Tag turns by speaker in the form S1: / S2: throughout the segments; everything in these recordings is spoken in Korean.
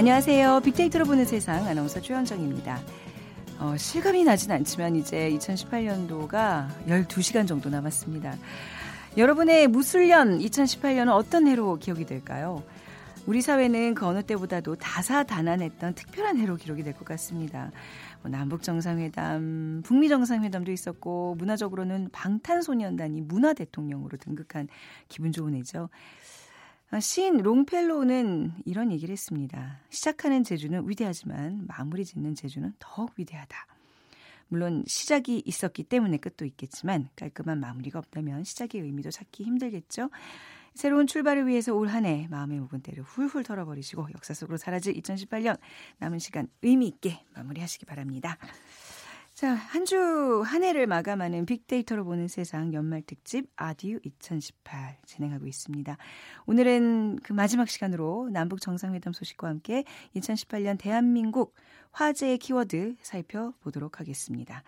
S1: 안녕하세요. 빅데이터로 보는 세상 아나운서 최현정입니다. 어, 실감이 나진 않지만 이제 2018년도가 12시간 정도 남았습니다. 여러분의 무술년 2018년은 어떤 해로 기억이 될까요? 우리 사회는 그 어느 때보다도 다사다난했던 특별한 해로 기록이 될 것 같습니다. 뭐 남북 정상회담, 북미 정상회담도 있었고 문화적으로는 방탄소년단이 문화 대통령으로 등극한 기분 좋은 해죠. 아, 시인 롱펠로는 이런 얘기를 했습니다. 시작하는 제주는 위대하지만 마무리 짓는 제주는 더욱 위대하다. 물론 시작이 있었기 때문에 끝도 있겠지만 깔끔한 마무리가 없다면 시작의 의미도 찾기 힘들겠죠. 새로운 출발을 위해서 올 한 해 마음의 묵은 때를 훌훌 털어버리시고 역사 속으로 사라질 2018년 남은 시간 의미 있게 마무리하시기 바랍니다. 자, 한 주 한 해를 마감하는 빅데이터로 보는 세상 연말 특집 아듀 2018 진행하고 있습니다. 오늘은 그 마지막 시간으로 남북 정상회담 소식과 함께 2018년 대한민국 화제의 키워드 살펴보도록 하겠습니다.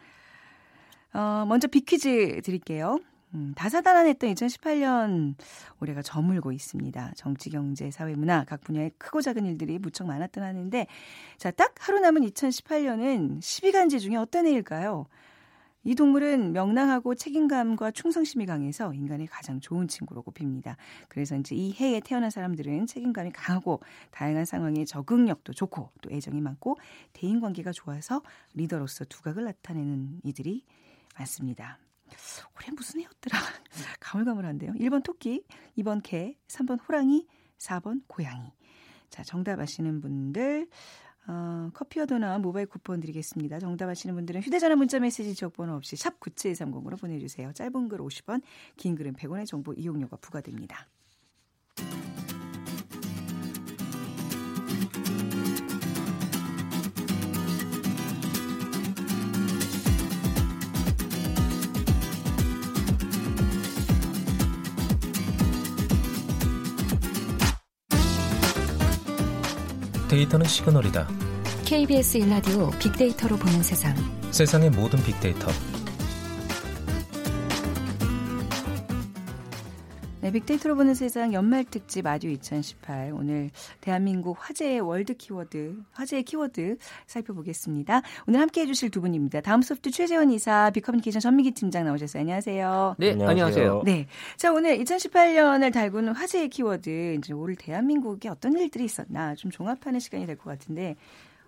S1: 어, 먼저 빅퀴즈 드릴게요. 음, 다사다난했던 2018년 올해가 저물고 있습니다. 정치, 경제, 사회, 문화 각 분야의 크고 작은 일들이 무척 많았던 하는데 자, 딱 하루 남은 2018년은 12간지 중에 어떤 해일까요? 이 동물은 명랑하고 책임감과 충성심이 강해서 인간의 가장 좋은 친구로 꼽힙니다. 그래서 이제 이 해에 태어난 사람들은 책임감이 강하고 다양한 상황에 적응력도 좋고 또 애정이 많고 대인 관계가 좋아서 리더로서 두각을 나타내는 이들이 많습니다. 올해 무슨 해였더라? 가물가물한데요. 1번 토끼, 2번 개, 3번 호랑이, 4번 고양이. 자, 정답 아시는 분들 어, 커피와 도나 모바일 쿠폰 드리겠습니다. 정답 아시는 분들은 휴대전화 문자 메시지 지역번호 없이 샵 9730으로 보내주세요. 짧은 글 50원, 긴 글은 100원의 정보 이용료가 부과됩니다.
S2: 데이터는 시그널이다.
S3: KBS 일라디오 빅데이터로 보는 세상.
S2: 세상의 모든 빅데이터.
S1: 네, 빅데이터로 보는 세상 연말 특집 아듀 2018 오늘 대한민국 화제의 월드 키워드 화제의 키워드 살펴보겠습니다. 오늘 함께해 주실 두 분입니다. 다음 소프트 최재원 이사 빅커뮤니케이션 전미기 팀장 나오셨어요. 안녕하세요.
S4: 네, 안녕하세요.
S1: 네, 자 오늘 2018년을 달구는 화제의 키워드 이제 올 대한민국에 어떤 일들이 있었나 좀 종합하는 시간이 될 것 같은데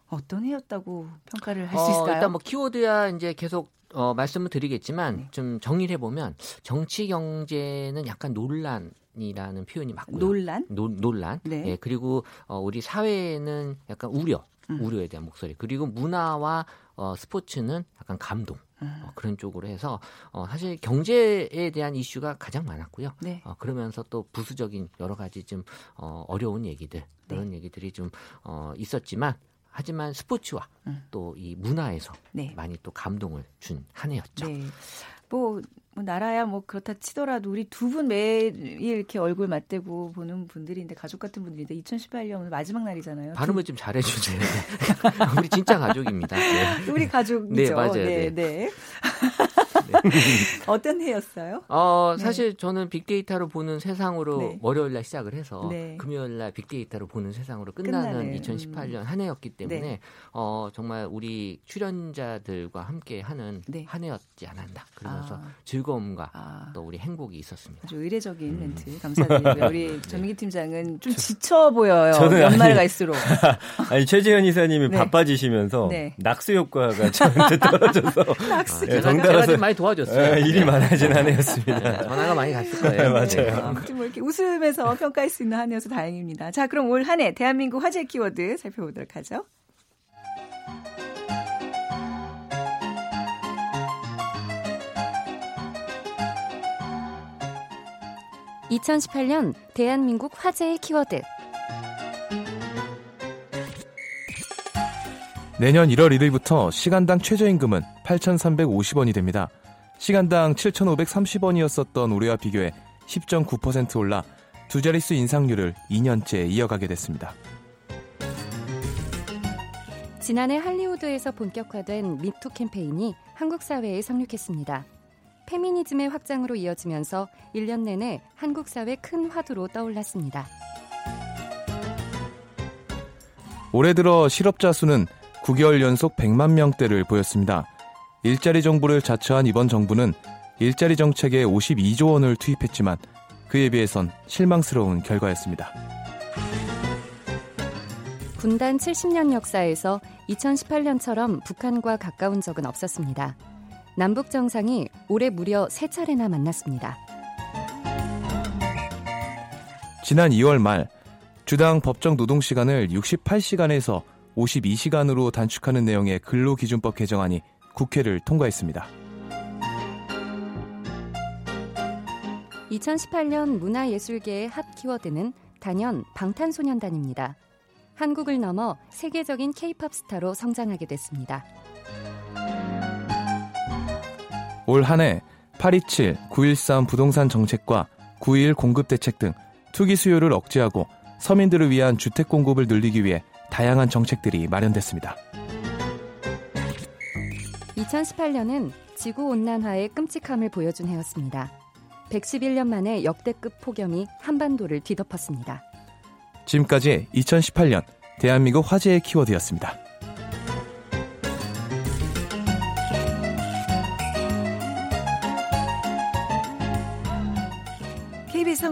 S1: 어떤 해였다고 평가를 할 수 있을까요?
S4: 어, 일단 뭐 키워드야 이제 계속 어, 말씀을 드리겠지만
S1: 네.
S4: 좀 정리를 해보면 정치 경제는 약간 논란 이라는 표현이 맞고요.
S1: 논란?
S4: 노, 논란.
S1: 네.
S4: 예, 그리고 어, 우리 사회는 약간 우려,
S1: 음.
S4: 우려에 대한 목소리. 그리고 문화와 어, 스포츠는 약간 감동.
S1: 음.
S4: 어, 그런 쪽으로 해서 어, 사실 경제에 대한 이슈가 가장 많았고요.
S1: 네.
S4: 어, 그러면서 또 부수적인 여러 가지 좀 어, 어려운 얘기들
S1: 네.
S4: 그런 얘기들이 좀 어, 있었지만 하지만 스포츠와
S1: 음.
S4: 또이 문화에서
S1: 네.
S4: 많이 또 감동을 준 한 해였죠.
S1: 네. 뭐, 뭐 나라야 뭐 그렇다 치더라도 우리 두 분 매일 이렇게 얼굴 맞대고 보는 분들인데 가족 같은 분들인데 2018년 오늘 마지막 날이잖아요.
S4: 발음을 좀 잘해주세요. 우리 진짜 가족입니다. 네.
S1: 두- 우리 가족이죠.
S4: 네, 맞아요.
S1: 네,
S4: 네.
S1: 네. 어떤 해였어요?
S4: 어,
S1: 네.
S4: 사실 저는 빅데이터로 보는 세상으로
S1: 네.
S4: 월요일 날 시작을 해서
S1: 네.
S4: 금요일 날 빅데이터로 보는 세상으로 끝나는,
S1: 끝나는,
S4: 2018년 한 해였기 때문에
S1: 네.
S4: 어, 정말 우리 출연자들과 함께 하는
S1: 네.
S4: 한 해였지 않았나. 그러면서
S1: 아.
S4: 즐거움과
S1: 아.
S4: 또 우리 행복이 있었습니다.
S1: 아주 의례적인
S4: 음.
S1: 멘트 감사드리고요. 우리 전민기 팀장은 좀 지쳐 보여요.
S5: 저는
S1: 연말
S5: 아니-
S1: 갈수록.
S5: 아니 최재현 이사님이
S1: 네.
S5: 바빠지시면서
S1: 네.
S5: 낙수 효과가 저한테 떨어져서
S4: 아,
S5: 예, 덩달아서
S4: 많이 도와줬어요.
S5: 예, 일이
S4: 네.
S5: 많아진 한 해였습니다.
S4: 네, 전화가 많이 갔을 거예요.
S5: 네, 맞아요.
S1: 아무튼 뭐 이렇게 웃으면서 평가할 수 있는 한 해여서 다행입니다. 자, 그럼 올 한 해 대한민국 화제 키워드 살펴보도록 하죠.
S3: 2018년 대한민국 화제의 키워드.
S2: 내년 1월 1일부터 시간당 최저임금은 8,350원이 됩니다. 시간당 7,530원이었었던 올해와 비교해 10.9% 올라 두 자릿수 인상률을 2년째 이어가게 됐습니다.
S3: 지난해 할리우드에서 본격화된 미투 캠페인이 한국 사회에 상륙했습니다. 페미니즘의 확장으로 이어지면서 1년 내내 한국 사회 큰 화두로 떠올랐습니다.
S2: 올해 들어 실업자 수는 9개월 연속 100만 명대를 보였습니다. 일자리 정부를 자처한 이번 정부는 일자리 정책에 52조 원을 투입했지만 그에 비해선 실망스러운 결과였습니다.
S3: 분단 70년 역사에서 2018년처럼 북한과 가까운 적은 없었습니다. 남북 정상이 올해 무려 세 차례나 만났습니다.
S2: 지난 2월 말 주당 법정 노동 시간을 68시간에서 52시간으로 단축하는 내용의 근로기준법 개정안이 국회를 통과했습니다.
S3: 2018년 문화예술계의 핫 키워드는 단연 방탄소년단입니다. 한국을 넘어 세계적인 케이팝 스타로 성장하게 됐습니다.
S2: 올 한 해 827, 913 부동산 정책과 9.1 공급 대책 등 투기 수요를 억제하고 서민들을 위한 주택 공급을 늘리기 위해 다양한 정책들이 마련됐습니다.
S3: 2018년은 지구 온난화의 끔찍함을 보여준 해였습니다. 111년 만에 역대급 폭염이 한반도를 뒤덮었습니다.
S2: 지금까지 2018년 대한민국 화제의 키워드였습니다.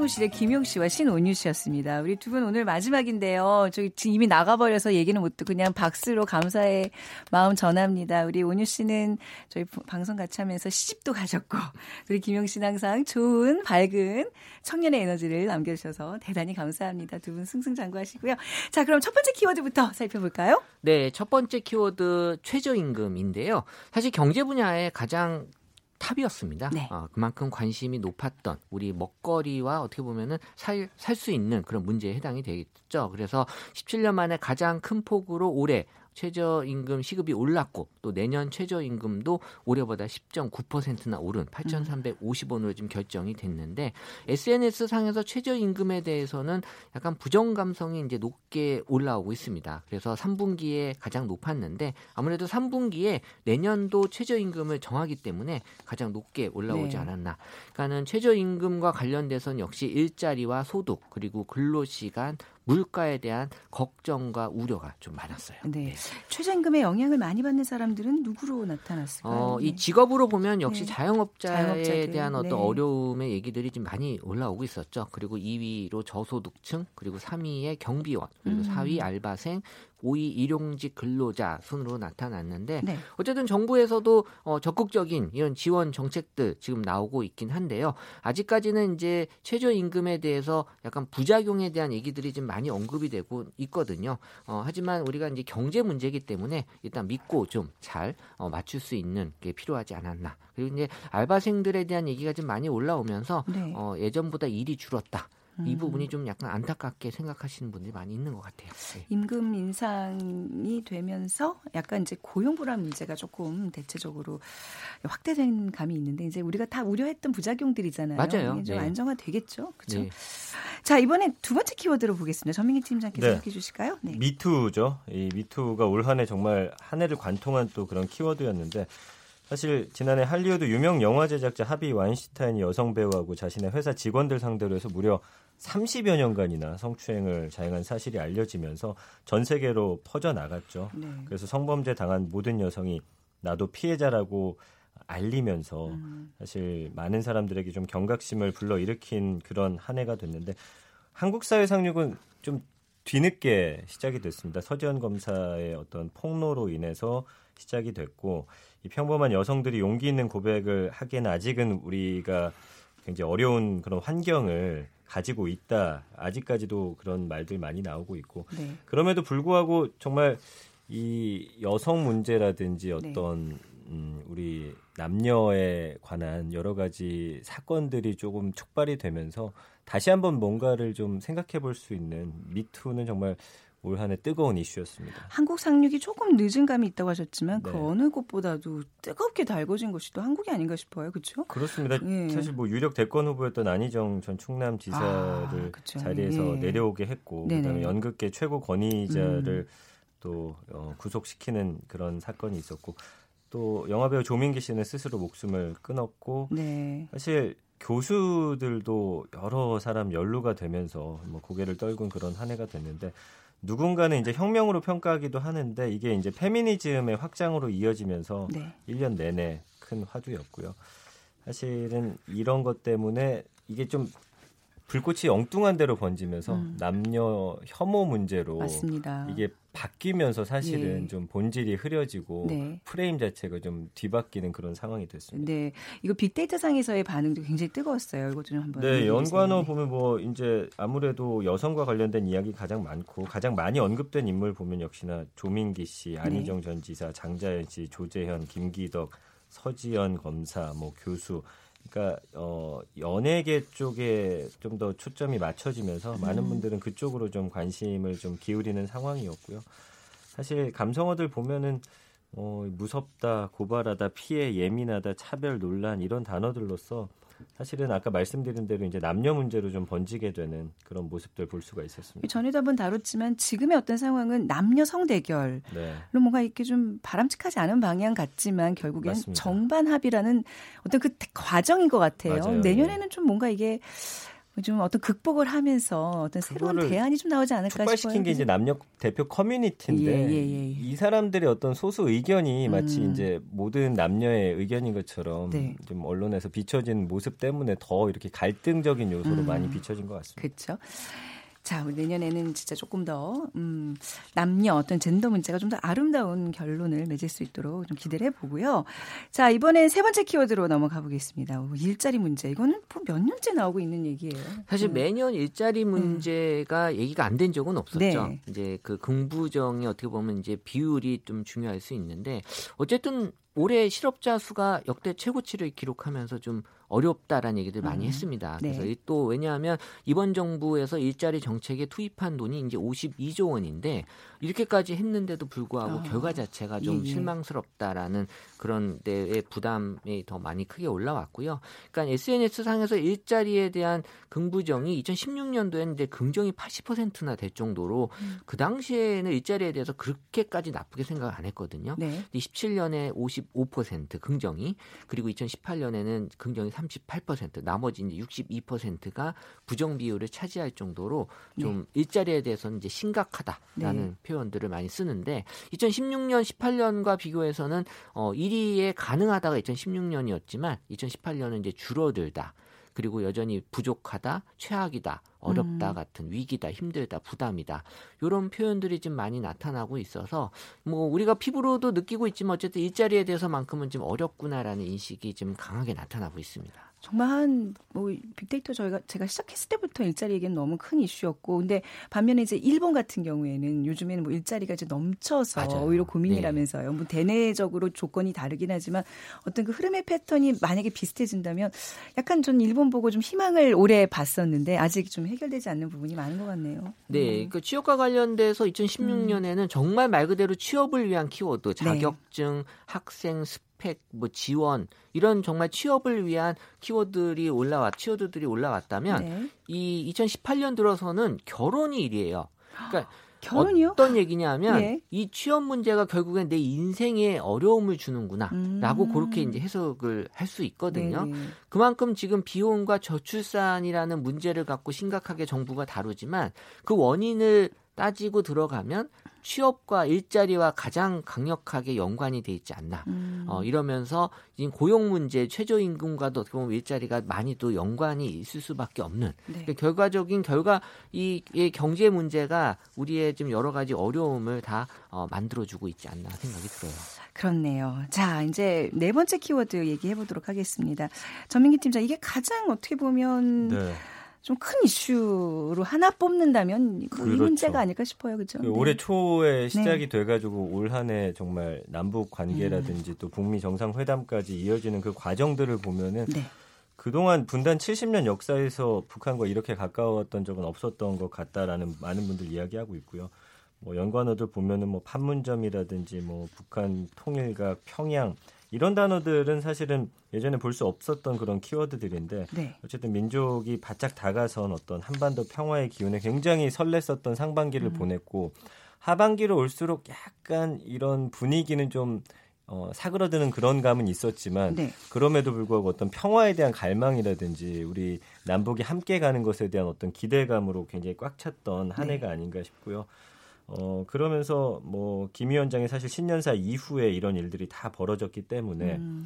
S1: 사무실의 김용 씨와 신온유 씨였습니다. 우리 두 분 오늘 마지막인데요. 지금 이미 나가버려서 얘기는 못 듣고 그냥 박수로 감사의 마음 전합니다. 우리 온유 씨는 저희 방송 같이 하면서 시집도 가셨고, 우리 김용 씨는 항상 좋은, 밝은 청년의 에너지를 남겨주셔서 대단히 감사합니다. 두 분 승승장구하시고요. 자, 그럼 첫 번째 키워드부터 살펴볼까요?
S4: 네, 첫 번째 키워드 최저임금인데요. 사실 경제 분야에 가장 탑이었습니다.
S1: 네.
S4: 어, 그만큼 관심이 높았던 우리 먹거리와 어떻게 보면은 살 살 수 있는 그런 문제에 해당이 되겠죠. 그래서 17년 만에 가장 큰 폭으로 올해 최저임금 시급이 올랐고 또 내년 최저임금도 올해보다 10.9%나 오른 8,350원으로 지금 결정이 됐는데 SNS 상에서 최저임금에 대해서는 약간 부정 감성이 이제 높게 올라오고 있습니다. 그래서 3분기에 가장 높았는데 아무래도 3분기에 내년도 최저임금을 정하기 때문에 가장 높게 올라오지
S1: 네.
S4: 않았나. 그러니까는 최저임금과 관련돼서는 역시 일자리와 소득 그리고 근로시간 물가에 대한 걱정과 우려가 좀 많았어요.
S1: 네. 최저임금의 영향을 많이 받는 사람들은 누구로 나타났을까요?
S4: 어, 이
S1: 네.
S4: 직업으로 보면 역시
S1: 네.
S4: 자영업자에
S1: 자영업자들,
S4: 대한 어떤
S1: 네.
S4: 어려움의 얘기들이 좀 많이 올라오고 있었죠. 그리고 2위로 저소득층, 그리고 3위에 경비원, 그리고
S1: 음.
S4: 4위 알바생, 5위 일용직 근로자 순으로 나타났는데
S1: 네.
S4: 어쨌든 정부에서도 어, 적극적인 이런 지원 정책들 지금 나오고 있긴 한데요. 아직까지는 이제 최저 임금에 대해서 약간 부작용에 대한 얘기들이 좀 많이 언급이 되고 있거든요. 어, 하지만 우리가 이제 경제 문제이기 때문에 일단 믿고 좀잘 어, 맞출 수 있는 게 필요하지 않았나. 그리고 이제 알바생들에 대한 얘기가 좀 많이 올라오면서
S1: 네.
S4: 어, 예전보다 일이 줄었다. 이
S1: 음.
S4: 부분이 좀 약간 안타깝게 생각하시는 분들이 많이 있는 것 같아요. 네.
S1: 임금 인상이 되면서 약간 이제 고용 불안 문제가 조금 대체적으로 확대된 감이 있는데 이제 우리가 다 우려했던 부작용들이잖아요.
S4: 맞아요.
S1: 좀
S4: 네.
S1: 안정화 되겠죠. 그렇죠.
S4: 네.
S1: 자 이번에 두 번째 키워드로 보겠습니다. 전민기 팀장께서
S5: 네.
S1: 소개해 주실까요? 네.
S5: 미투죠. 이 미투가 올 한해 정말 한 해를 관통한 또 그런 키워드였는데 사실 지난해 할리우드 유명 영화 제작자 하비 와인슈타인이 여성 배우하고 자신의 회사 직원들 상대로 해서 무려 30여 년간이나 성추행을 자행한 사실이 알려지면서 전 세계로 퍼져 나갔죠.
S1: 네.
S5: 그래서 성범죄 당한 모든 여성이 나도 피해자라고 알리면서
S1: 음.
S5: 사실 많은 사람들에게 좀 경각심을 불러일으킨 그런 한 해가 됐는데 한국 사회 상륙은 좀 뒤늦게 시작이 됐습니다. 서지현 검사의 어떤 폭로로 인해서 시작이 됐고 이 평범한 여성들이 용기 있는 고백을 하기에는 아직은 우리가 굉장히 어려운 그런 환경을 가지고 있다. 아직까지도 그런 말들 많이 나오고 있고
S1: 네.
S5: 그럼에도 불구하고 정말 이 여성 문제라든지
S1: 네.
S5: 어떤 음, 우리 남녀에 관한 여러 가지 사건들이 조금 촉발이 되면서 다시 한번 뭔가를 좀 생각해 볼 수 있는 미투는 정말 올 한해 뜨거운 이슈였습니다.
S1: 한국 상륙이 조금 늦은 감이 있다고 하셨지만 그
S5: 네.
S1: 어느 곳보다도 뜨겁게 달궈진 것이 또 한국이 아닌가 싶어요. 그렇죠?
S5: 그렇습니다.
S1: 예.
S5: 사실 뭐 유력 대권 후보였던 안희정 전 충남 지사를
S1: 아, 그쵸.
S5: 자리에서
S1: 예.
S5: 내려오게 했고
S1: 네네.
S5: 그다음에 연극계 최고 권위자를
S1: 음.
S5: 또 어, 구속시키는 그런 사건이 있었고 또 영화배우 조민기 씨는 스스로 목숨을 끊었고
S1: 네.
S5: 사실 교수들도 여러 사람 연루가 되면서 뭐 고개를 떨군 그런 한 해가 됐는데 누군가는 이제 혁명으로 평가하기도 하는데 이게 이제 페미니즘의 확장으로 이어지면서
S1: 네.
S5: 1년 내내 큰 화두였고요. 사실은 이런 것 때문에 이게 좀 불꽃이 엉뚱한 대로 번지면서
S1: 음.
S5: 남녀 혐오 문제로
S1: 맞습니다.
S5: 이게 바뀌면서 사실은
S1: 예.
S5: 좀 본질이 흐려지고
S1: 네.
S5: 프레임 자체가 좀 뒤바뀌는 그런 상황이 됐습니다.
S1: 네, 이거 빅데이터 상에서의 반응도 굉장히 뜨거웠어요. 이것 좀 한번.
S5: 네. 연관어 보면 뭐 이제 아무래도 여성과 관련된 이야기 가장 많고 가장 많이 언급된 인물 보면 역시나 조민기 씨, 안희정
S1: 네.
S5: 전 지사, 장자연 씨, 조재현, 김기덕, 서지연 검사, 뭐 교수. 그러니까 어 연예계 쪽에 좀 더 초점이 맞춰지면서 많은
S1: 음.
S5: 분들은 그쪽으로 좀 관심을 좀 기울이는 상황이었고요. 사실 감성어들 보면은 어, 무섭다, 고발하다, 피해, 예민하다, 차별, 논란 이런 단어들로서 사실은 아까 말씀드린 대로 이제 남녀 문제로 좀 번지게 되는 그런 모습들 볼 수가 있었습니다.
S1: 한번 다뤘지만 지금의 어떤 상황은 남녀 성대결
S5: 네.
S1: 뭔가 이렇게 좀 바람직하지 않은 방향 같지만 결국엔
S5: 맞습니다.
S1: 정반 합의라는 어떤 그 과정인 것 같아요.
S5: 맞아요.
S1: 내년에는 좀 뭔가 이게 좀 어떤 극복을 하면서 어떤 새로운 대안이 좀 나오지 않을까 싶어요.
S5: 촉발시킨 게 이제 남녀 대표 커뮤니티인데
S1: 예, 예, 예.
S5: 이 사람들의 어떤 소수 의견이 마치
S1: 음.
S5: 이제 모든 남녀의 의견인 것처럼
S1: 네.
S5: 좀 언론에서 비춰진 모습 때문에 더 이렇게 갈등적인 요소로
S1: 음.
S5: 많이 비춰진 것 같습니다.
S1: 그렇죠. 자, 우리 내년에는 진짜 조금 더 음, 남녀 어떤 젠더 문제가 좀 더 아름다운 결론을 맺을 수 있도록 좀 기대를 해보고요. 자, 이번엔 세 번째 키워드로 넘어가 보겠습니다. 어, 일자리 문제. 이거는 뭐몇 년째 나오고 있는 얘기예요.
S4: 사실
S1: 음.
S4: 매년 일자리 문제가 얘기가 안 된 적은 없었죠.
S1: 네.
S4: 이제 그 긍부정이 어떻게 보면 이제 비율이 좀 중요할 수 있는데 어쨌든 올해 실업자 수가 역대 최고치를 기록하면서 좀 어렵다라는 얘기들 많이
S1: 음.
S4: 했습니다.
S1: 네.
S4: 그래서 이또 왜냐하면 이번 정부에서 일자리 정책에 투입한 돈이 이제 52조 원인데 이렇게까지 했는데도 불구하고
S1: 아.
S4: 결과 자체가 좀
S1: 예, 예.
S4: 실망스럽다라는 그런 데의 부담이 더 많이 크게 올라왔고요. 그러니까 SNS 상에서 일자리에 대한 긍부정이 2016년도에는 이제 긍정이 80%나 될 정도로
S1: 음.
S4: 그 당시에는 일자리에 대해서 그렇게까지 나쁘게 생각 안 했거든요.
S1: 네.
S4: 17년에 55% 긍정이 그리고 2018년에는 긍정이 38% 나머지 이제 62%가 부정 비율을 차지할 정도로 좀 일자리에 대해서는 이제 심각하다라는
S1: 네.
S4: 표현들을 많이 쓰는데 2016년 18년과 비교해서는 어 1위에 가능하다가 2016년이었지만 2018년은 이제 줄어들다. 그리고 여전히 부족하다, 최악이다, 어렵다
S1: 음.
S4: 같은 위기다, 힘들다, 부담이다. 이런 표현들이 좀 많이 나타나고 있어서 뭐 우리가 피부로도 느끼고 있지만 어쨌든 일자리에 대해서만큼은 좀 어렵구나라는 인식이 좀 강하게 나타나고 있습니다.
S1: 정말 한 뭐 빅데이터 저희가 제가 시작했을 때부터 일자리 얘기는 너무 큰 이슈였고 근데 반면에 이제 일본 같은 경우에는 요즘에는 뭐 일자리가 이제 넘쳐서
S4: 맞아요.
S1: 오히려 고민이라면서요.
S4: 네.
S1: 뭐 대내적으로 조건이 다르긴 하지만 어떤 그 흐름의 패턴이 만약에 비슷해진다면 약간 전 일본 보고 좀 희망을 오래 봤었는데 아직 좀 해결되지 않는 부분이 많은 것 같네요.
S4: 네,
S1: 음.
S4: 그 취업과 관련돼서 2016년에는 정말 말 그대로 취업을 위한 키워드,
S1: 네.
S4: 자격증, 학생 스펙, 뭐 지원 이런 정말 취업을 위한 키워드들이 올라왔, 키워드들이 올라왔다면
S1: 네.
S4: 이 2018년 들어서는 결혼이 1위예요. 그러니까
S1: 결혼이요?
S4: 어떤 얘기냐면
S1: 예.
S4: 이 취업 문제가 결국엔 내 인생에 어려움을 주는구나라고
S1: 음.
S4: 그렇게 이제 해석을 할 수 있거든요.
S1: 네네.
S4: 그만큼 지금 비혼과 저출산이라는 문제를 갖고 심각하게 정부가 다루지만 그 원인을 따지고 들어가면 취업과 일자리와 가장 강력하게 연관이 돼 있지 않나.
S1: 음.
S4: 어, 이러면서 지금 고용 문제, 최저임금과도 어떻게 보면 일자리가 많이 또 연관이 있을 수밖에 없는.
S1: 네.
S4: 그러니까 결과적인 결과 이, 이 경제 문제가 우리의 좀 여러 가지 어려움을 다 어, 만들어주고 있지 않나 생각이 들어요.
S1: 그렇네요. 자, 이제 네 번째 키워드 얘기해 보도록 하겠습니다. 전민기 팀장, 이게 가장 어떻게 보면
S5: 네.
S1: 좀 큰 이슈로 하나 뽑는다면 뭐이
S5: 그렇죠.
S1: 문제가 아닐까 싶어요. 그죠?
S5: 그
S1: 네.
S5: 올해 초에 시작이 돼가지고 올 한 해 정말 남북 관계라든지 또 북미 정상회담까지 이어지는 그 과정들을 보면은
S1: 네.
S5: 그동안 분단 70년 역사에서 북한과 이렇게 가까웠던 적은 없었던 것 같다라는 많은 분들 이야기하고 있고요. 뭐 연관어들 보면은 뭐 판문점이라든지 뭐 북한 통일과 평양 이런 단어들은 사실은 예전에 볼 수 없었던 그런 키워드들인데
S1: 네.
S5: 어쨌든 민족이 바짝 다가선 어떤 한반도 평화의 기운에 굉장히 설렜었던 상반기를
S1: 음.
S5: 보냈고 하반기로 올수록 약간 이런 분위기는 좀 어, 사그러드는 그런 감은 있었지만
S1: 네.
S5: 그럼에도 불구하고 어떤 평화에 대한 갈망이라든지 우리 남북이 함께 가는 것에 대한 어떤 기대감으로 굉장히 꽉 찼던 한
S1: 네.
S5: 해가 아닌가 싶고요. 어, 그러면서 뭐 김 위원장이 사실 신년사 이후에 이런 일들이 다 벌어졌기 때문에
S1: 음.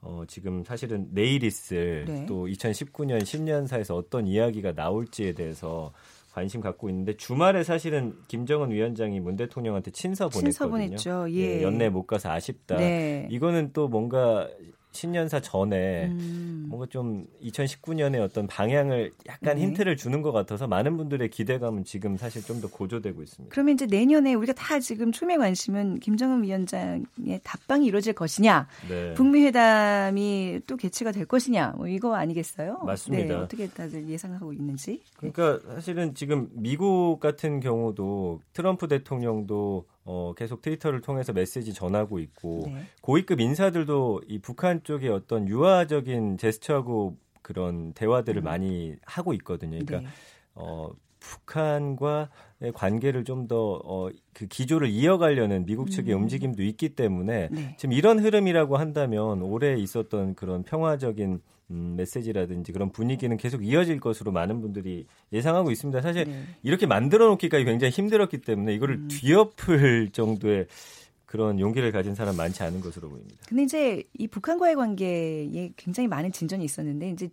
S5: 어, 지금 사실은 내일 있을
S1: 네.
S5: 또 2019년 신년사에서 어떤 이야기가 나올지에 대해서 관심 갖고 있는데 주말에 사실은 김정은 위원장이 문 대통령한테 친서 보냈거든요.
S1: 친서 보냈죠. 예.
S5: 연내 못 가서 아쉽다.
S1: 네.
S5: 이거는 또 뭔가 신년사 전에
S1: 음.
S5: 뭔가 좀 2019년에 어떤 방향을 약간
S1: 네.
S5: 힌트를 주는 것 같아서 많은 분들의 기대감은 지금 사실 좀 더 고조되고 있습니다.
S1: 그러면 이제 내년에 우리가 다 지금 초미의 관심은 김정은 위원장의 답방이 이루어질 것이냐,
S5: 네.
S1: 북미 회담이 또 개최가 될 것이냐, 뭐 이거 아니겠어요?
S5: 맞습니다.
S1: 네, 어떻게 다들 예상하고 있는지.
S5: 그러니까 사실은 지금 미국 같은 경우도 트럼프 대통령도 어, 계속 트위터를 통해서 메시지 전하고 있고
S1: 네.
S5: 고위급 인사들도 이 북한 쪽의 어떤 유화적인 제스처하고 그런 대화들을 많이 하고 있거든요. 그러니까
S1: 네.
S5: 어, 북한과의 관계를 좀더 어, 그 기조를 이어가려는 미국 측의
S1: 음.
S5: 움직임도 있기 때문에
S1: 네.
S5: 지금 이런 흐름이라고 한다면 올해 있었던 그런 평화적인 음, 메시지라든지 그런 분위기는 계속 이어질 것으로 많은 분들이 예상하고 있습니다. 사실
S1: 네.
S5: 이렇게 만들어 놓기까지 굉장히 힘들었기 때문에 이거를
S1: 음.
S5: 뒤엎을 정도의 그런 용기를 가진 사람 많지 않은 것으로 보입니다.
S1: 근데 이제 이 북한과의 관계에 굉장히 많은 진전이 있었는데 이제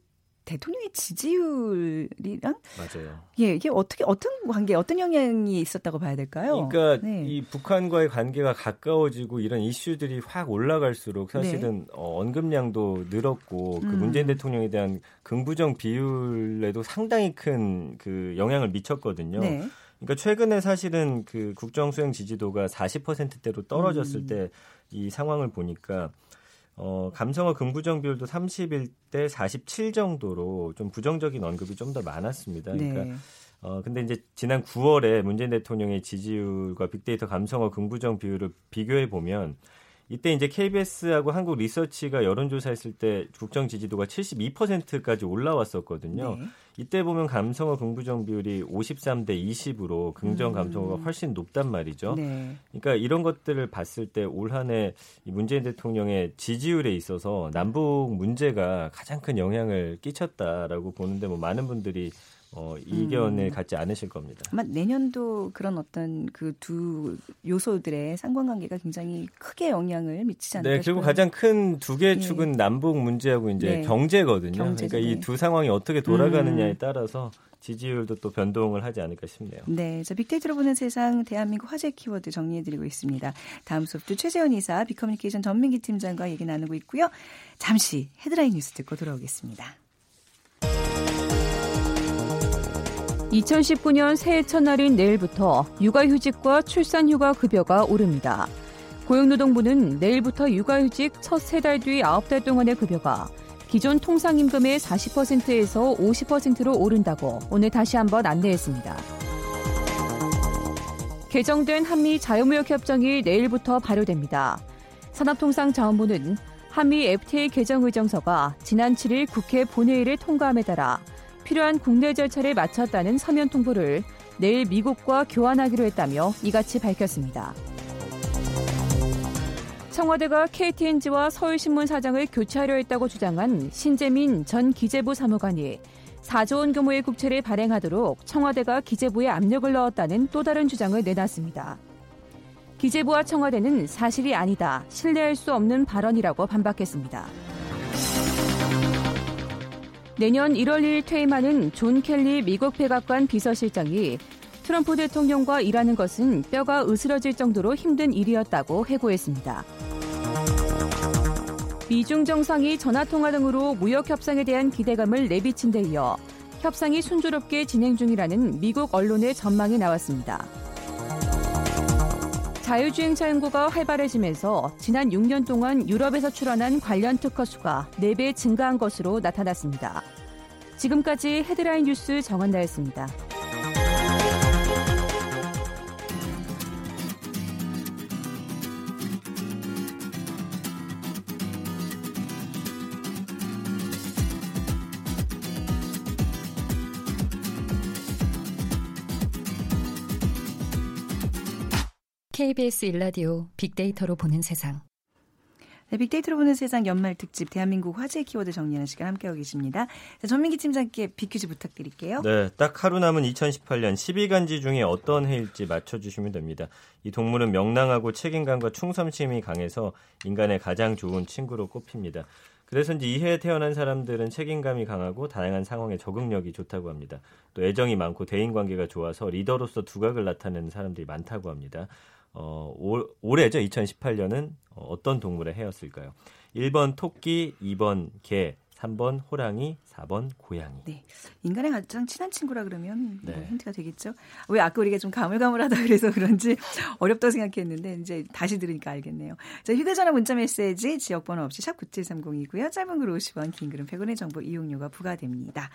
S1: 대통령의 지지율이랑
S5: 맞아요.
S1: 예 이게 어떻게 어떤 관계 어떤 영향이 있었다고 봐야 될까요?
S5: 그러니까
S1: 네.
S5: 이 북한과의 관계가 가까워지고 이런 이슈들이 확 올라갈수록
S1: 네.
S5: 사실은 어, 언급량도 늘었고 그
S1: 음.
S5: 문재인 대통령에 대한 긍부정 비율에도 상당히 큰 그 영향을 미쳤거든요.
S1: 네.
S5: 그러니까 최근에 사실은 그 국정 수행 지지도가 40%대로 떨어졌을
S1: 음.
S5: 때이 상황을 보니까 어, 감성어 긍부정 비율도 31대 47 정도로 좀 부정적인 언급이 좀 더 많았습니다. 그러니까
S1: 네.
S5: 어 근데 이제 지난 9월에 문재인 대통령의 지지율과 빅데이터 감성어 긍부정 비율을 비교해 보면 이때 이제 KBS하고 한국 리서치가 여론조사했을 때 국정 지지도가 72%까지 올라왔었거든요.
S1: 네.
S5: 이때 보면 감성어 긍부정 비율이 53대 20으로 긍정 감성어가 훨씬 높단 말이죠.
S1: 음. 네.
S5: 그러니까 이런 것들을 봤을 때 올 한해 문재인 대통령의 지지율에 있어서 남북 문제가 가장 큰 영향을 끼쳤다라고 보는데 뭐 많은 분들이 어, 이견을
S1: 음.
S5: 갖지 않으실 겁니다.
S1: 아마 내년도 그런 어떤 그 두 요소들의 상관관계가 굉장히 크게 영향을 미치지 않을까
S5: 네, 그리고
S1: 싶어요.
S5: 가장 큰 두개
S1: 예.
S5: 축은 남북 문제하고 이제
S1: 네.
S5: 경제거든요.
S1: 경제죠,
S5: 그러니까
S1: 네.
S5: 이두 상황이 어떻게 돌아가느냐에
S1: 음.
S5: 따라서 지지율도 또 변동을 하지 않을까 싶네요.
S1: 네, 자 빅데이터로 보는 세상 대한민국 화제 키워드 정리해드리고 있습니다. 다음 소프트 최재원 이사 비커뮤니케이션 전민기 팀장과 얘기 나누고 있고요. 잠시 헤드라인 뉴스 듣고 돌아오겠습니다.
S3: 2019년 새해 첫날인 내일부터 육아휴직과 출산휴가 급여가 오릅니다. 고용노동부는 내일부터 육아휴직 첫 세 달뒤 아홉 달 동안의 급여가 기존 통상임금의 40%에서 50%로 오른다고 오늘 다시 한번 안내했습니다. 개정된 한미 자유무역협정이 내일부터 발효됩니다. 산업통상자원부는 한미 FTA 개정 의정서가 지난 7일 국회 본회의를 통과함에 따라 필요한 국내 절차를 마쳤다는 서면 통보를 내일 미국과 교환하기로 했다며 이같이 밝혔습니다. 청와대가 KTNG와 서울신문 사장을 교체하려 했다고 주장한 신재민 전 기재부 사무관이 4조 원 규모의 국채를 발행하도록 청와대가 기재부에 압력을 넣었다는 또 다른 주장을 내놨습니다. 기재부와 청와대는 사실이 아니다, 신뢰할 수 없는 발언이라고 반박했습니다. 내년 1월 1일 퇴임하는 존 켈리 미국 백악관 비서실장이 트럼프 대통령과 일하는 것은 뼈가 으스러질 정도로 힘든 일이었다고 회고했습니다. 미중 정상이 전화통화 등으로 무역 협상에 대한 기대감을 내비친 데 이어 협상이 순조롭게 진행 중이라는 미국 언론의 전망이 나왔습니다. 자율주행차 연구가 활발해지면서 지난 6년 동안 유럽에서 출원한 관련 특허 수가 4배 증가한 것으로 나타났습니다. 지금까지 헤드라인 뉴스 정한나였습니다. KBS 일라디오 빅데이터로 보는 세상.
S1: 네, 빅데이터로 보는 세상 연말 특집 대한민국 화제 키워드 정리하는 시간 함께하고 계십니다. 자, 전민기 팀장께 비퀴즈 부탁드릴게요.
S5: 네, 딱 하루 남은 2018년 12간지 중에 어떤 해일지 맞춰주시면 됩니다. 이 동물은 명랑하고 책임감과 충성심이 강해서 인간의 가장 좋은 친구로 꼽힙니다. 그래서 이제 이해에 태어난 사람들은 책임감이 강하고 다양한 상황에 적응력이 좋다고 합니다. 또 애정이 많고 대인관계가 좋아서 리더로서 두각을 나타내는 사람들이 많다고 합니다. 어, 올, 올해죠. 2018년은 어떤 동물의 해였을까요? 1번 토끼, 2번 개, 3번 호랑이, 4번 고양이.
S1: 네. 인간의 가장 친한 친구라 그러면 뭐
S5: 네.
S1: 힌트가 되겠죠. 왜 아까 우리가 좀 가물가물하다 그래서 그런지 어렵다고 생각했는데 이제 다시 들으니까 알겠네요. 자, 휴대전화 문자 메시지 지역번호 없이 샵 9730이고요. 짧은 글 50원, 긴 글은 100원의 정보 이용료가 부과됩니다.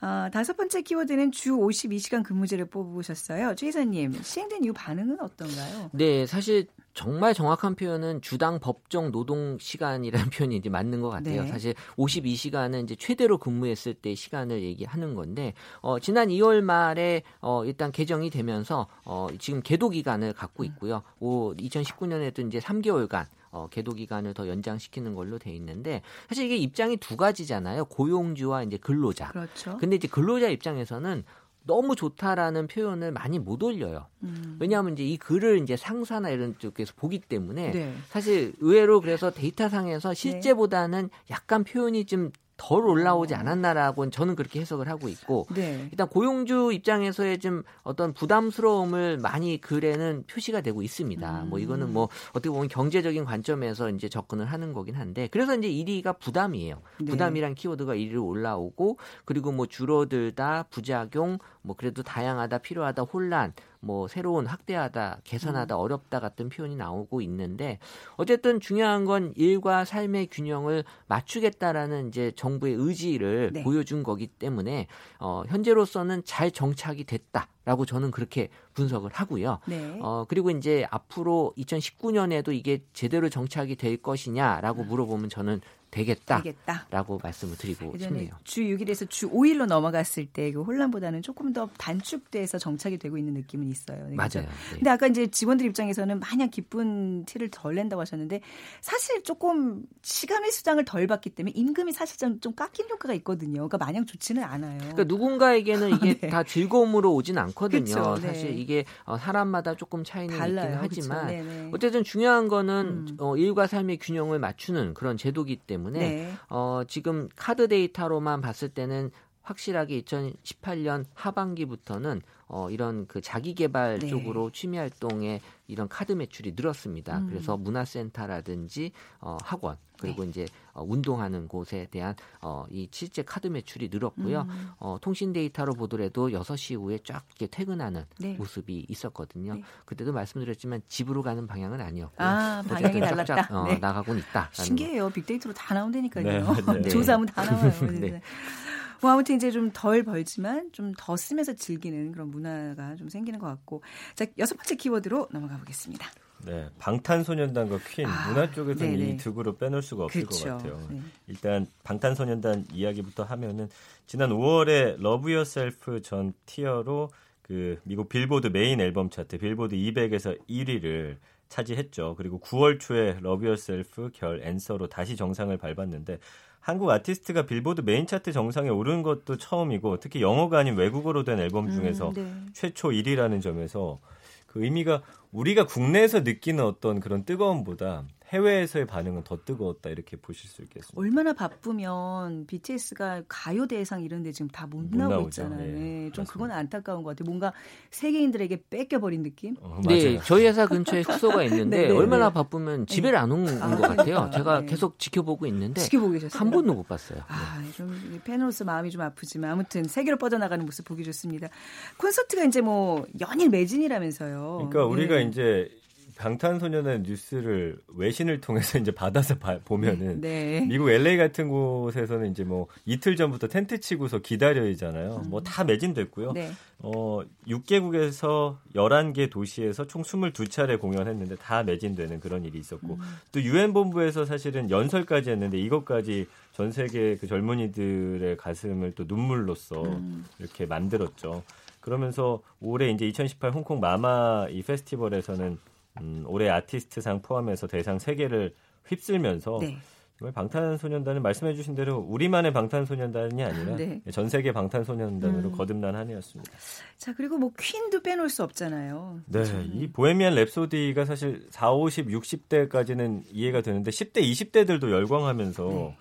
S1: 아, 다섯 번째 키워드는 주 52시간 근무제를 뽑으셨어요. 최 이사님, 시행된 이후 반응은 어떤가요?
S4: 네, 사실 정말 정확한 표현은 주당 법정 노동 시간이라는 표현이 이제 맞는 것 같아요.
S1: 네.
S4: 사실 52시간은 이제 최대로 근무했을 때 시간을 얘기하는 건데 어, 지난 2월 말에 어, 일단 개정이 되면서 어, 지금 계도 기간을 갖고 있고요. 오, 2019년에도 이제 3개월간 어, 계도 기간을 더 연장시키는 걸로 돼 있는데 사실 이게 입장이 두 가지잖아요. 고용주와 이제 근로자.
S1: 그렇죠.
S4: 근데 이제 근로자 입장에서는 너무 좋다라는 표현을 많이 못 올려요.
S1: 음.
S4: 왜냐하면 이제 이 글을 이제 상사나 이런 쪽에서 보기 때문에
S1: 네.
S4: 사실 의외로 그래서 데이터 상에서 실제보다는 약간 표현이 좀 덜 올라오지 않았나라고 저는 그렇게 해석을 하고 있고
S1: 네.
S4: 일단 고용주 입장에서의 좀 어떤 부담스러움을 많이 글에는 표시가 되고 있습니다.
S1: 음.
S4: 뭐 이거는 뭐 어떻게 보면 경제적인 관점에서 이제 접근을 하는 거긴 한데 그래서 이제 1위가 부담이에요.
S1: 네.
S4: 부담이란 키워드가 1위로 올라오고 그리고 뭐 줄어들다 부작용 뭐 그래도 다양하다 필요하다 혼란 뭐 새로운 확대하다 개선하다
S1: 음.
S4: 어렵다 같은 표현이 나오고 있는데 어쨌든 중요한 건 일과 삶의 균형을 맞추겠다라는 이제 정부의 의지를
S1: 네.
S4: 보여준 거기 때문에 어 현재로서는 잘 정착이 됐다 라고 저는 그렇게 분석을 하고요.
S1: 네.
S4: 어 그리고 이제 앞으로 2019년에도 이게 제대로 정착이 될 것이냐라고 물어보면 저는 되겠다. 라고 말씀을 드리고
S1: 예전에
S4: 싶네요.
S1: 주 6일에서 주 5일로 넘어갔을 때 그 혼란보다는 조금 더 단축돼서 정착이 되고 있는 느낌은 있어요. 네, 그죠?
S4: 맞아요. 네.
S1: 근데 아까 이제 직원들 입장에서는 마냥 기쁜 티를 덜 낸다고 하셨는데 사실 조금 시간의 수당을 덜 받기 때문에 임금이 사실 좀, 좀 깎인 효과가 있거든요. 그러니까 마냥 좋지는 않아요.
S4: 그러니까 누군가에게는 이게
S1: 네.
S4: 다 즐거움으로 오진 않 거든요.
S1: 그쵸, 네.
S4: 사실 이게 어, 사람마다 조금 차이는
S1: 달라요.
S4: 있긴 하지만
S1: 그쵸? 네네.
S4: 어쨌든 중요한 거는
S1: 음.
S4: 어, 일과 삶의 균형을 맞추는 그런 제도기 때문에
S1: 네.
S4: 어, 지금 카드 데이터로만 봤을 때는 확실하게 2018년 하반기부터는 어, 이런 그 자기 개발
S1: 네.
S4: 쪽으로 취미 활동에 이런 카드 매출이 늘었습니다.
S1: 음.
S4: 그래서 문화센터라든지 어, 학원 그리고
S1: 네.
S4: 이제 어, 운동하는 곳에 대한 어, 이 실제 카드 매출이 늘었고요.
S1: 음.
S4: 어, 통신 데이터로 보더라도 6시 이후에 쫙 이렇게 퇴근하는
S1: 네.
S4: 모습이 있었거든요.
S1: 네.
S4: 그때도 말씀드렸지만 집으로 가는 방향은 아니었고요.
S1: 아, 방향이 달랐다.
S4: 쫙쫙, 어,
S1: 네.
S4: 나가곤 있다.
S1: 신기해요. 빅데이터로 다 나온다니까요.
S5: 네, 네.
S1: 조사하면 다 나와요.
S4: 네.
S1: 뭐 아무튼 이제 좀 덜 벌지만 좀 더 쓰면서 즐기는 그런 문화가 좀 생기는 것 같고 자 여섯 번째 키워드로 넘어가 보겠습니다.
S5: 네, 방탄소년단과 퀸
S1: 아,
S5: 문화 쪽에서는
S1: 네네.
S5: 이 두 그룹 빼놓을 수가 없을
S1: 그렇죠.
S5: 것 같아요.
S1: 네.
S5: 일단 방탄소년단 이야기부터 하면은 지난 5월에 Love Yourself 전 Tear로 그 미국 빌보드 메인 앨범 차트 빌보드 200에서 1위를 차지했죠. 그리고 9월 초에 Love Yourself 결 Answer로 다시 정상을 밟았는데 한국 아티스트가 빌보드 메인 차트 정상에 오른 것도 처음이고 특히 영어가 아닌 외국어로 된 앨범 중에서
S1: 음, 네.
S5: 최초 1위라는 점에서 그 의미가 우리가 국내에서 느끼는 어떤 그런 뜨거움보다 해외에서의 반응은 더 뜨거웠다 이렇게 보실 수 있겠습니다.
S1: 얼마나 바쁘면 BTS가 가요 대상 이런 데 지금 다 못
S5: 못
S1: 나오고
S5: 나오죠.
S1: 있잖아요.
S5: 네,
S1: 네, 좀. 그건 안타까운 것 같아요. 뭔가 세계인들에게 뺏겨버린 느낌?
S5: 어,
S4: 네. 저희 회사 근처에 숙소가 있는데
S1: 네, 네,
S4: 얼마나
S1: 네.
S4: 바쁘면 집에를 안 오는
S1: 아,
S4: 것 같아요.
S1: 그러니까.
S4: 제가
S1: 네.
S4: 계속 지켜보고 있는데
S1: 지켜보고 계셨어요.
S4: 한 번도 못 봤어요. 네.
S1: 아, 좀 팬으로서 마음이 좀 아프지만 아무튼 세계로 뻗어나가는 모습 보기 좋습니다. 콘서트가 이제 뭐 연일 매진이라면서요.
S5: 그러니까 우리가
S1: 예.
S5: 이제 방탄소년단 뉴스를 외신을 통해서 이제 받아서 봐- 보면은
S1: 네.
S5: 미국 LA 같은 곳에서는 이제 뭐 이틀 전부터 텐트 치고서 기다려야잖아요. 뭐다 매진됐고요.
S1: 네.
S5: 어, 6개국에서 11개 도시에서 총 22차례 공연했는데 다 매진되는 그런 일이 있었고
S1: 음.
S5: 또 유엔 본부에서 사실은 연설까지 했는데 이것까지 전 세계 그 젊은이들의 가슴을 또 눈물로써
S1: 음.
S5: 이렇게 만들었죠. 그러면서 올해 이제 2018 홍콩 마마 이 페스티벌에서는 음, 올해 아티스트상 포함해서 대상 3개를 휩쓸면서
S1: 네.
S5: 정말 방탄소년단은 말씀해주신 대로 우리만의 방탄소년단이 아니라
S1: 네.
S5: 전 세계 방탄소년단으로
S1: 음.
S5: 거듭난 한 해였습니다.
S1: 자, 그리고 뭐 퀸도 빼놓을 수 없잖아요.
S5: 네, 이 보헤미안 랩소디가 사실 4, 50, 60대까지는 이해가 되는데 10대, 20대들도 열광하면서
S1: 네.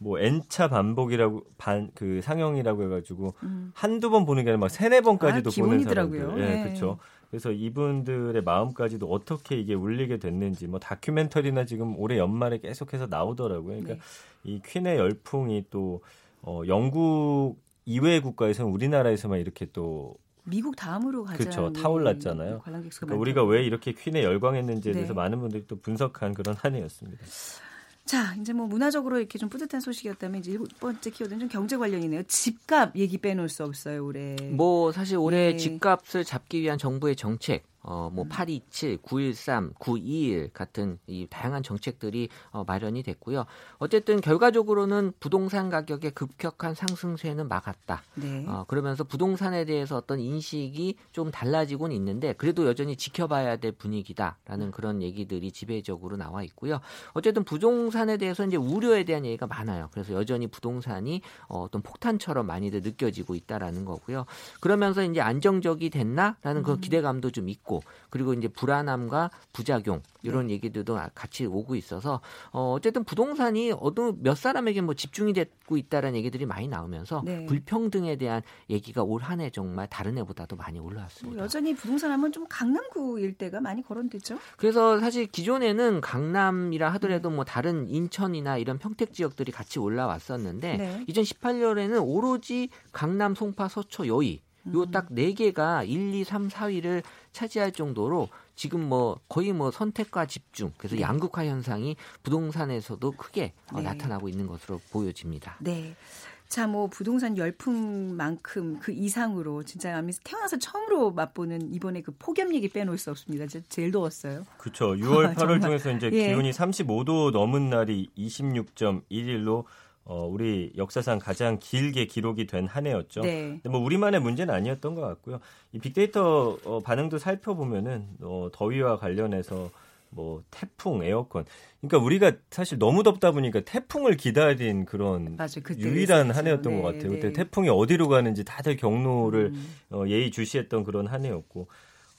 S5: 뭐 N차 반복이라고 반 그 상영이라고 해가지고
S1: 음.
S5: 한두 번 보는 게 아니라 막 세네 번까지도
S1: 아,
S5: 보는. 사람들. 네,
S1: 네.
S5: 그렇죠. 그래서 이분들의 마음까지도 어떻게 이게 울리게 됐는지 뭐 다큐멘터리나 지금 올해 연말에 계속해서 나오더라고요. 그러니까
S1: 네.
S5: 이 퀸의 열풍이 또 어, 영국 이외의 국가에서는 우리나라에서만 이렇게 또
S1: 미국 다음으로 가장
S5: 그쵸, 타올랐잖아요.
S1: 관람객 수가
S5: 그러니까. 우리가 왜 이렇게 퀸에 열광했는지에
S1: 네.
S5: 대해서 많은 분들이 또 분석한 그런 한 해였습니다.
S1: 자, 이제 뭐 문화적으로 이렇게 좀 뿌듯한 소식이었다면 이제 일곱 번째 키워드는 좀 경제 관련이네요. 집값 얘기 빼놓을 수 없어요, 올해.
S4: 뭐 사실 올해
S1: 네.
S4: 집값을 잡기 위한 정부의 정책 어,
S1: 음.
S4: 뭐 827, 913, 921 같은 이 다양한 정책들이 어, 마련이 됐고요. 어쨌든 결과적으로는 부동산 가격의 급격한 상승세는 막았다.
S1: 네.
S4: 어, 그러면서 부동산에 대해서 어떤 인식이 좀 달라지곤 있는데 그래도 여전히 지켜봐야 될 분위기다라는 그런 얘기들이 지배적으로 나와 있고요. 어쨌든 부동산에 대해서 이제 우려에 대한 얘기가 많아요. 그래서 여전히 부동산이 어, 어떤 폭탄처럼 많이들 느껴지고 있다라는 거고요. 그러면서 이제 안정적이 됐나라는 그 기대감도 좀 있고 그리고 이제 불안함과 부작용 이런 얘기들도 같이 오고 있어서 어, 어쨌든 부동산이 어느 몇 사람에게 뭐 집중이 되고 있다라는 얘기들이 많이 나오면서
S1: 네.
S4: 불평등에 대한 얘기가 올 한 해 정말 다른 해보다도 많이
S1: 뭐
S4: 올라왔습니다.
S1: 여전히 부동산 하면 좀 강남구 일대가 많이 거론되죠.
S4: 그래서 사실 기존에는 강남이라 하더라도 뭐 다른 인천이나 이런 평택 지역들이 같이 올라왔었는데
S1: 네.
S4: 2018년에는 오로지 강남, 송파, 서초, 여의 요
S1: 음.
S4: 딱네 개가 1, 2, 3, 4위를 차지할 정도로 지금 뭐 거의 뭐 선택과 집중 그래서
S1: 네.
S4: 양극화 현상이 부동산에서도 크게 어,
S1: 네.
S4: 나타나고 있는 것으로 보여집니다.
S1: 네. 자, 뭐 부동산 열풍만큼 그 이상으로 진짜 아미 태어나서 처음으로 맛보는 이번에 그 폭염 얘기 빼놓을 수 없습니다. 제일 더웠어요.
S5: 그렇죠. 6월, 8월
S1: 정말.
S5: 중에서 이제
S1: 예.
S5: 기온이 35도 넘은 날이 26.1일로 어, 우리 역사상 가장 길게 기록이 된 한 해였죠.
S1: 네.
S5: 근데 뭐 우리만의 문제는 아니었던 것 같고요. 이 빅데이터 어, 반응도 살펴보면은 어, 더위와 관련해서 뭐 태풍, 에어컨. 그러니까 우리가 사실 너무 덥다 보니까 태풍을 기다린 그런
S1: 맞아요. 그때
S5: 유일한. 한 해였던
S1: 네,
S5: 것 같아요. 그때
S1: 네.
S5: 태풍이 어디로 가는지 다들 경로를
S1: 음.
S5: 어, 예의 주시했던 그런 한 해였고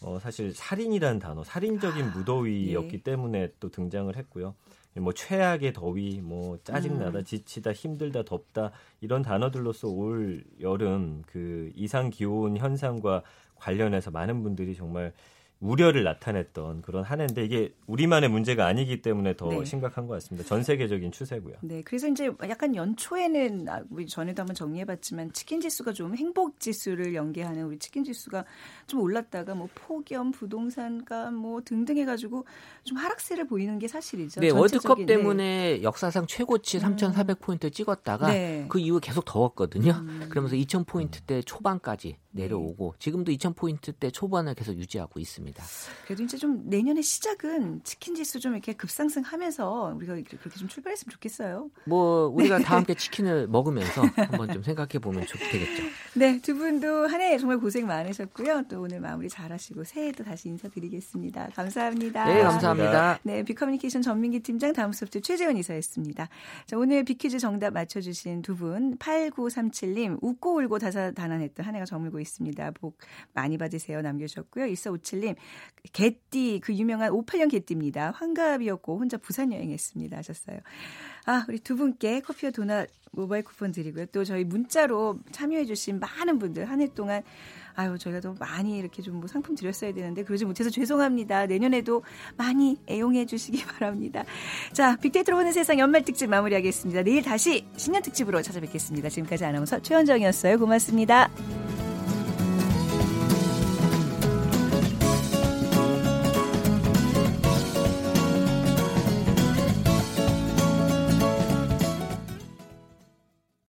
S5: 어, 사실 살인이라는 단어, 살인적인 무더위였기
S1: 예.
S5: 때문에 또 등장을 했고요. 뭐 최악의 더위, 뭐 짜증나다,
S1: 음.
S5: 지치다, 힘들다, 덥다 이런 단어들로서 올 여름 그 이상 기온 현상과 관련해서 많은 분들이 정말 우려를 나타냈던 그런 한 해인데 이게 우리만의 문제가 아니기 때문에 더
S1: 네.
S5: 심각한 것 같습니다. 전 세계적인 추세고요.
S1: 네, 그래서 이제 약간 연초에는 아, 우리 전에도 한번 정리해봤지만 치킨 지수가 좀 행복 지수를 연계하는 우리 치킨 지수가 좀 올랐다가 뭐 폭염, 부동산가 뭐 등등 해가지고 좀 하락세를 보이는 게 사실이죠.
S4: 네, 월드컵
S1: 전체적인,
S4: 때문에 역사상 최고치 3,400 포인트 찍었다가
S1: 네.
S4: 그 이후 계속 더웠거든요.
S1: 음.
S4: 그러면서 2,000 포인트 대 초반까지 내려오고 지금도 2,000포인트대 초반을 계속 유지하고 있습니다.
S1: 그래도 이제 좀 내년의 시작은 치킨 지수 좀 이렇게 급상승하면서 우리가 그렇게 좀 출발했으면 좋겠어요.
S4: 뭐 우리가 다 함께 치킨을 먹으면서 한번 좀 생각해 보면 좋겠죠.
S1: 네, 두 분도 한 해 정말 고생 많으셨고요. 또 오늘 마무리 잘하시고 새해도 다시 인사드리겠습니다. 감사합니다.
S4: 네, 감사합니다.
S1: 네, 빅커뮤니케이션 전민기 팀장 다음 소프트 최재원 이사였습니다. 자, 오늘 빅퀴즈 정답 맞춰주신 두 분, 8937님, 웃고 울고 다사다난했던 한 해가 저물고 있습니다. 복 많이 받으세요. 남겨주셨고요. 1457님, 개띠, 그 유명한 58년 개띠입니다. 환갑이었고 혼자 부산 여행했습니다. 하셨어요. 아, 우리 두 분께 커피와 도넛 모바일 쿠폰 드리고요. 또 저희 문자로 참여해주신 많은 분들 한 해 동안 아유 저희가 더 많이 이렇게 좀 뭐 상품 드렸어야 되는데 그러지 못해서 죄송합니다. 내년에도 많이 애용해 주시기 바랍니다. 자, 빅데이터로 보는 세상 연말 특집 마무리하겠습니다. 내일 다시 신년 특집으로 찾아뵙겠습니다. 지금까지 아나운서 최현정이었어요. 고맙습니다.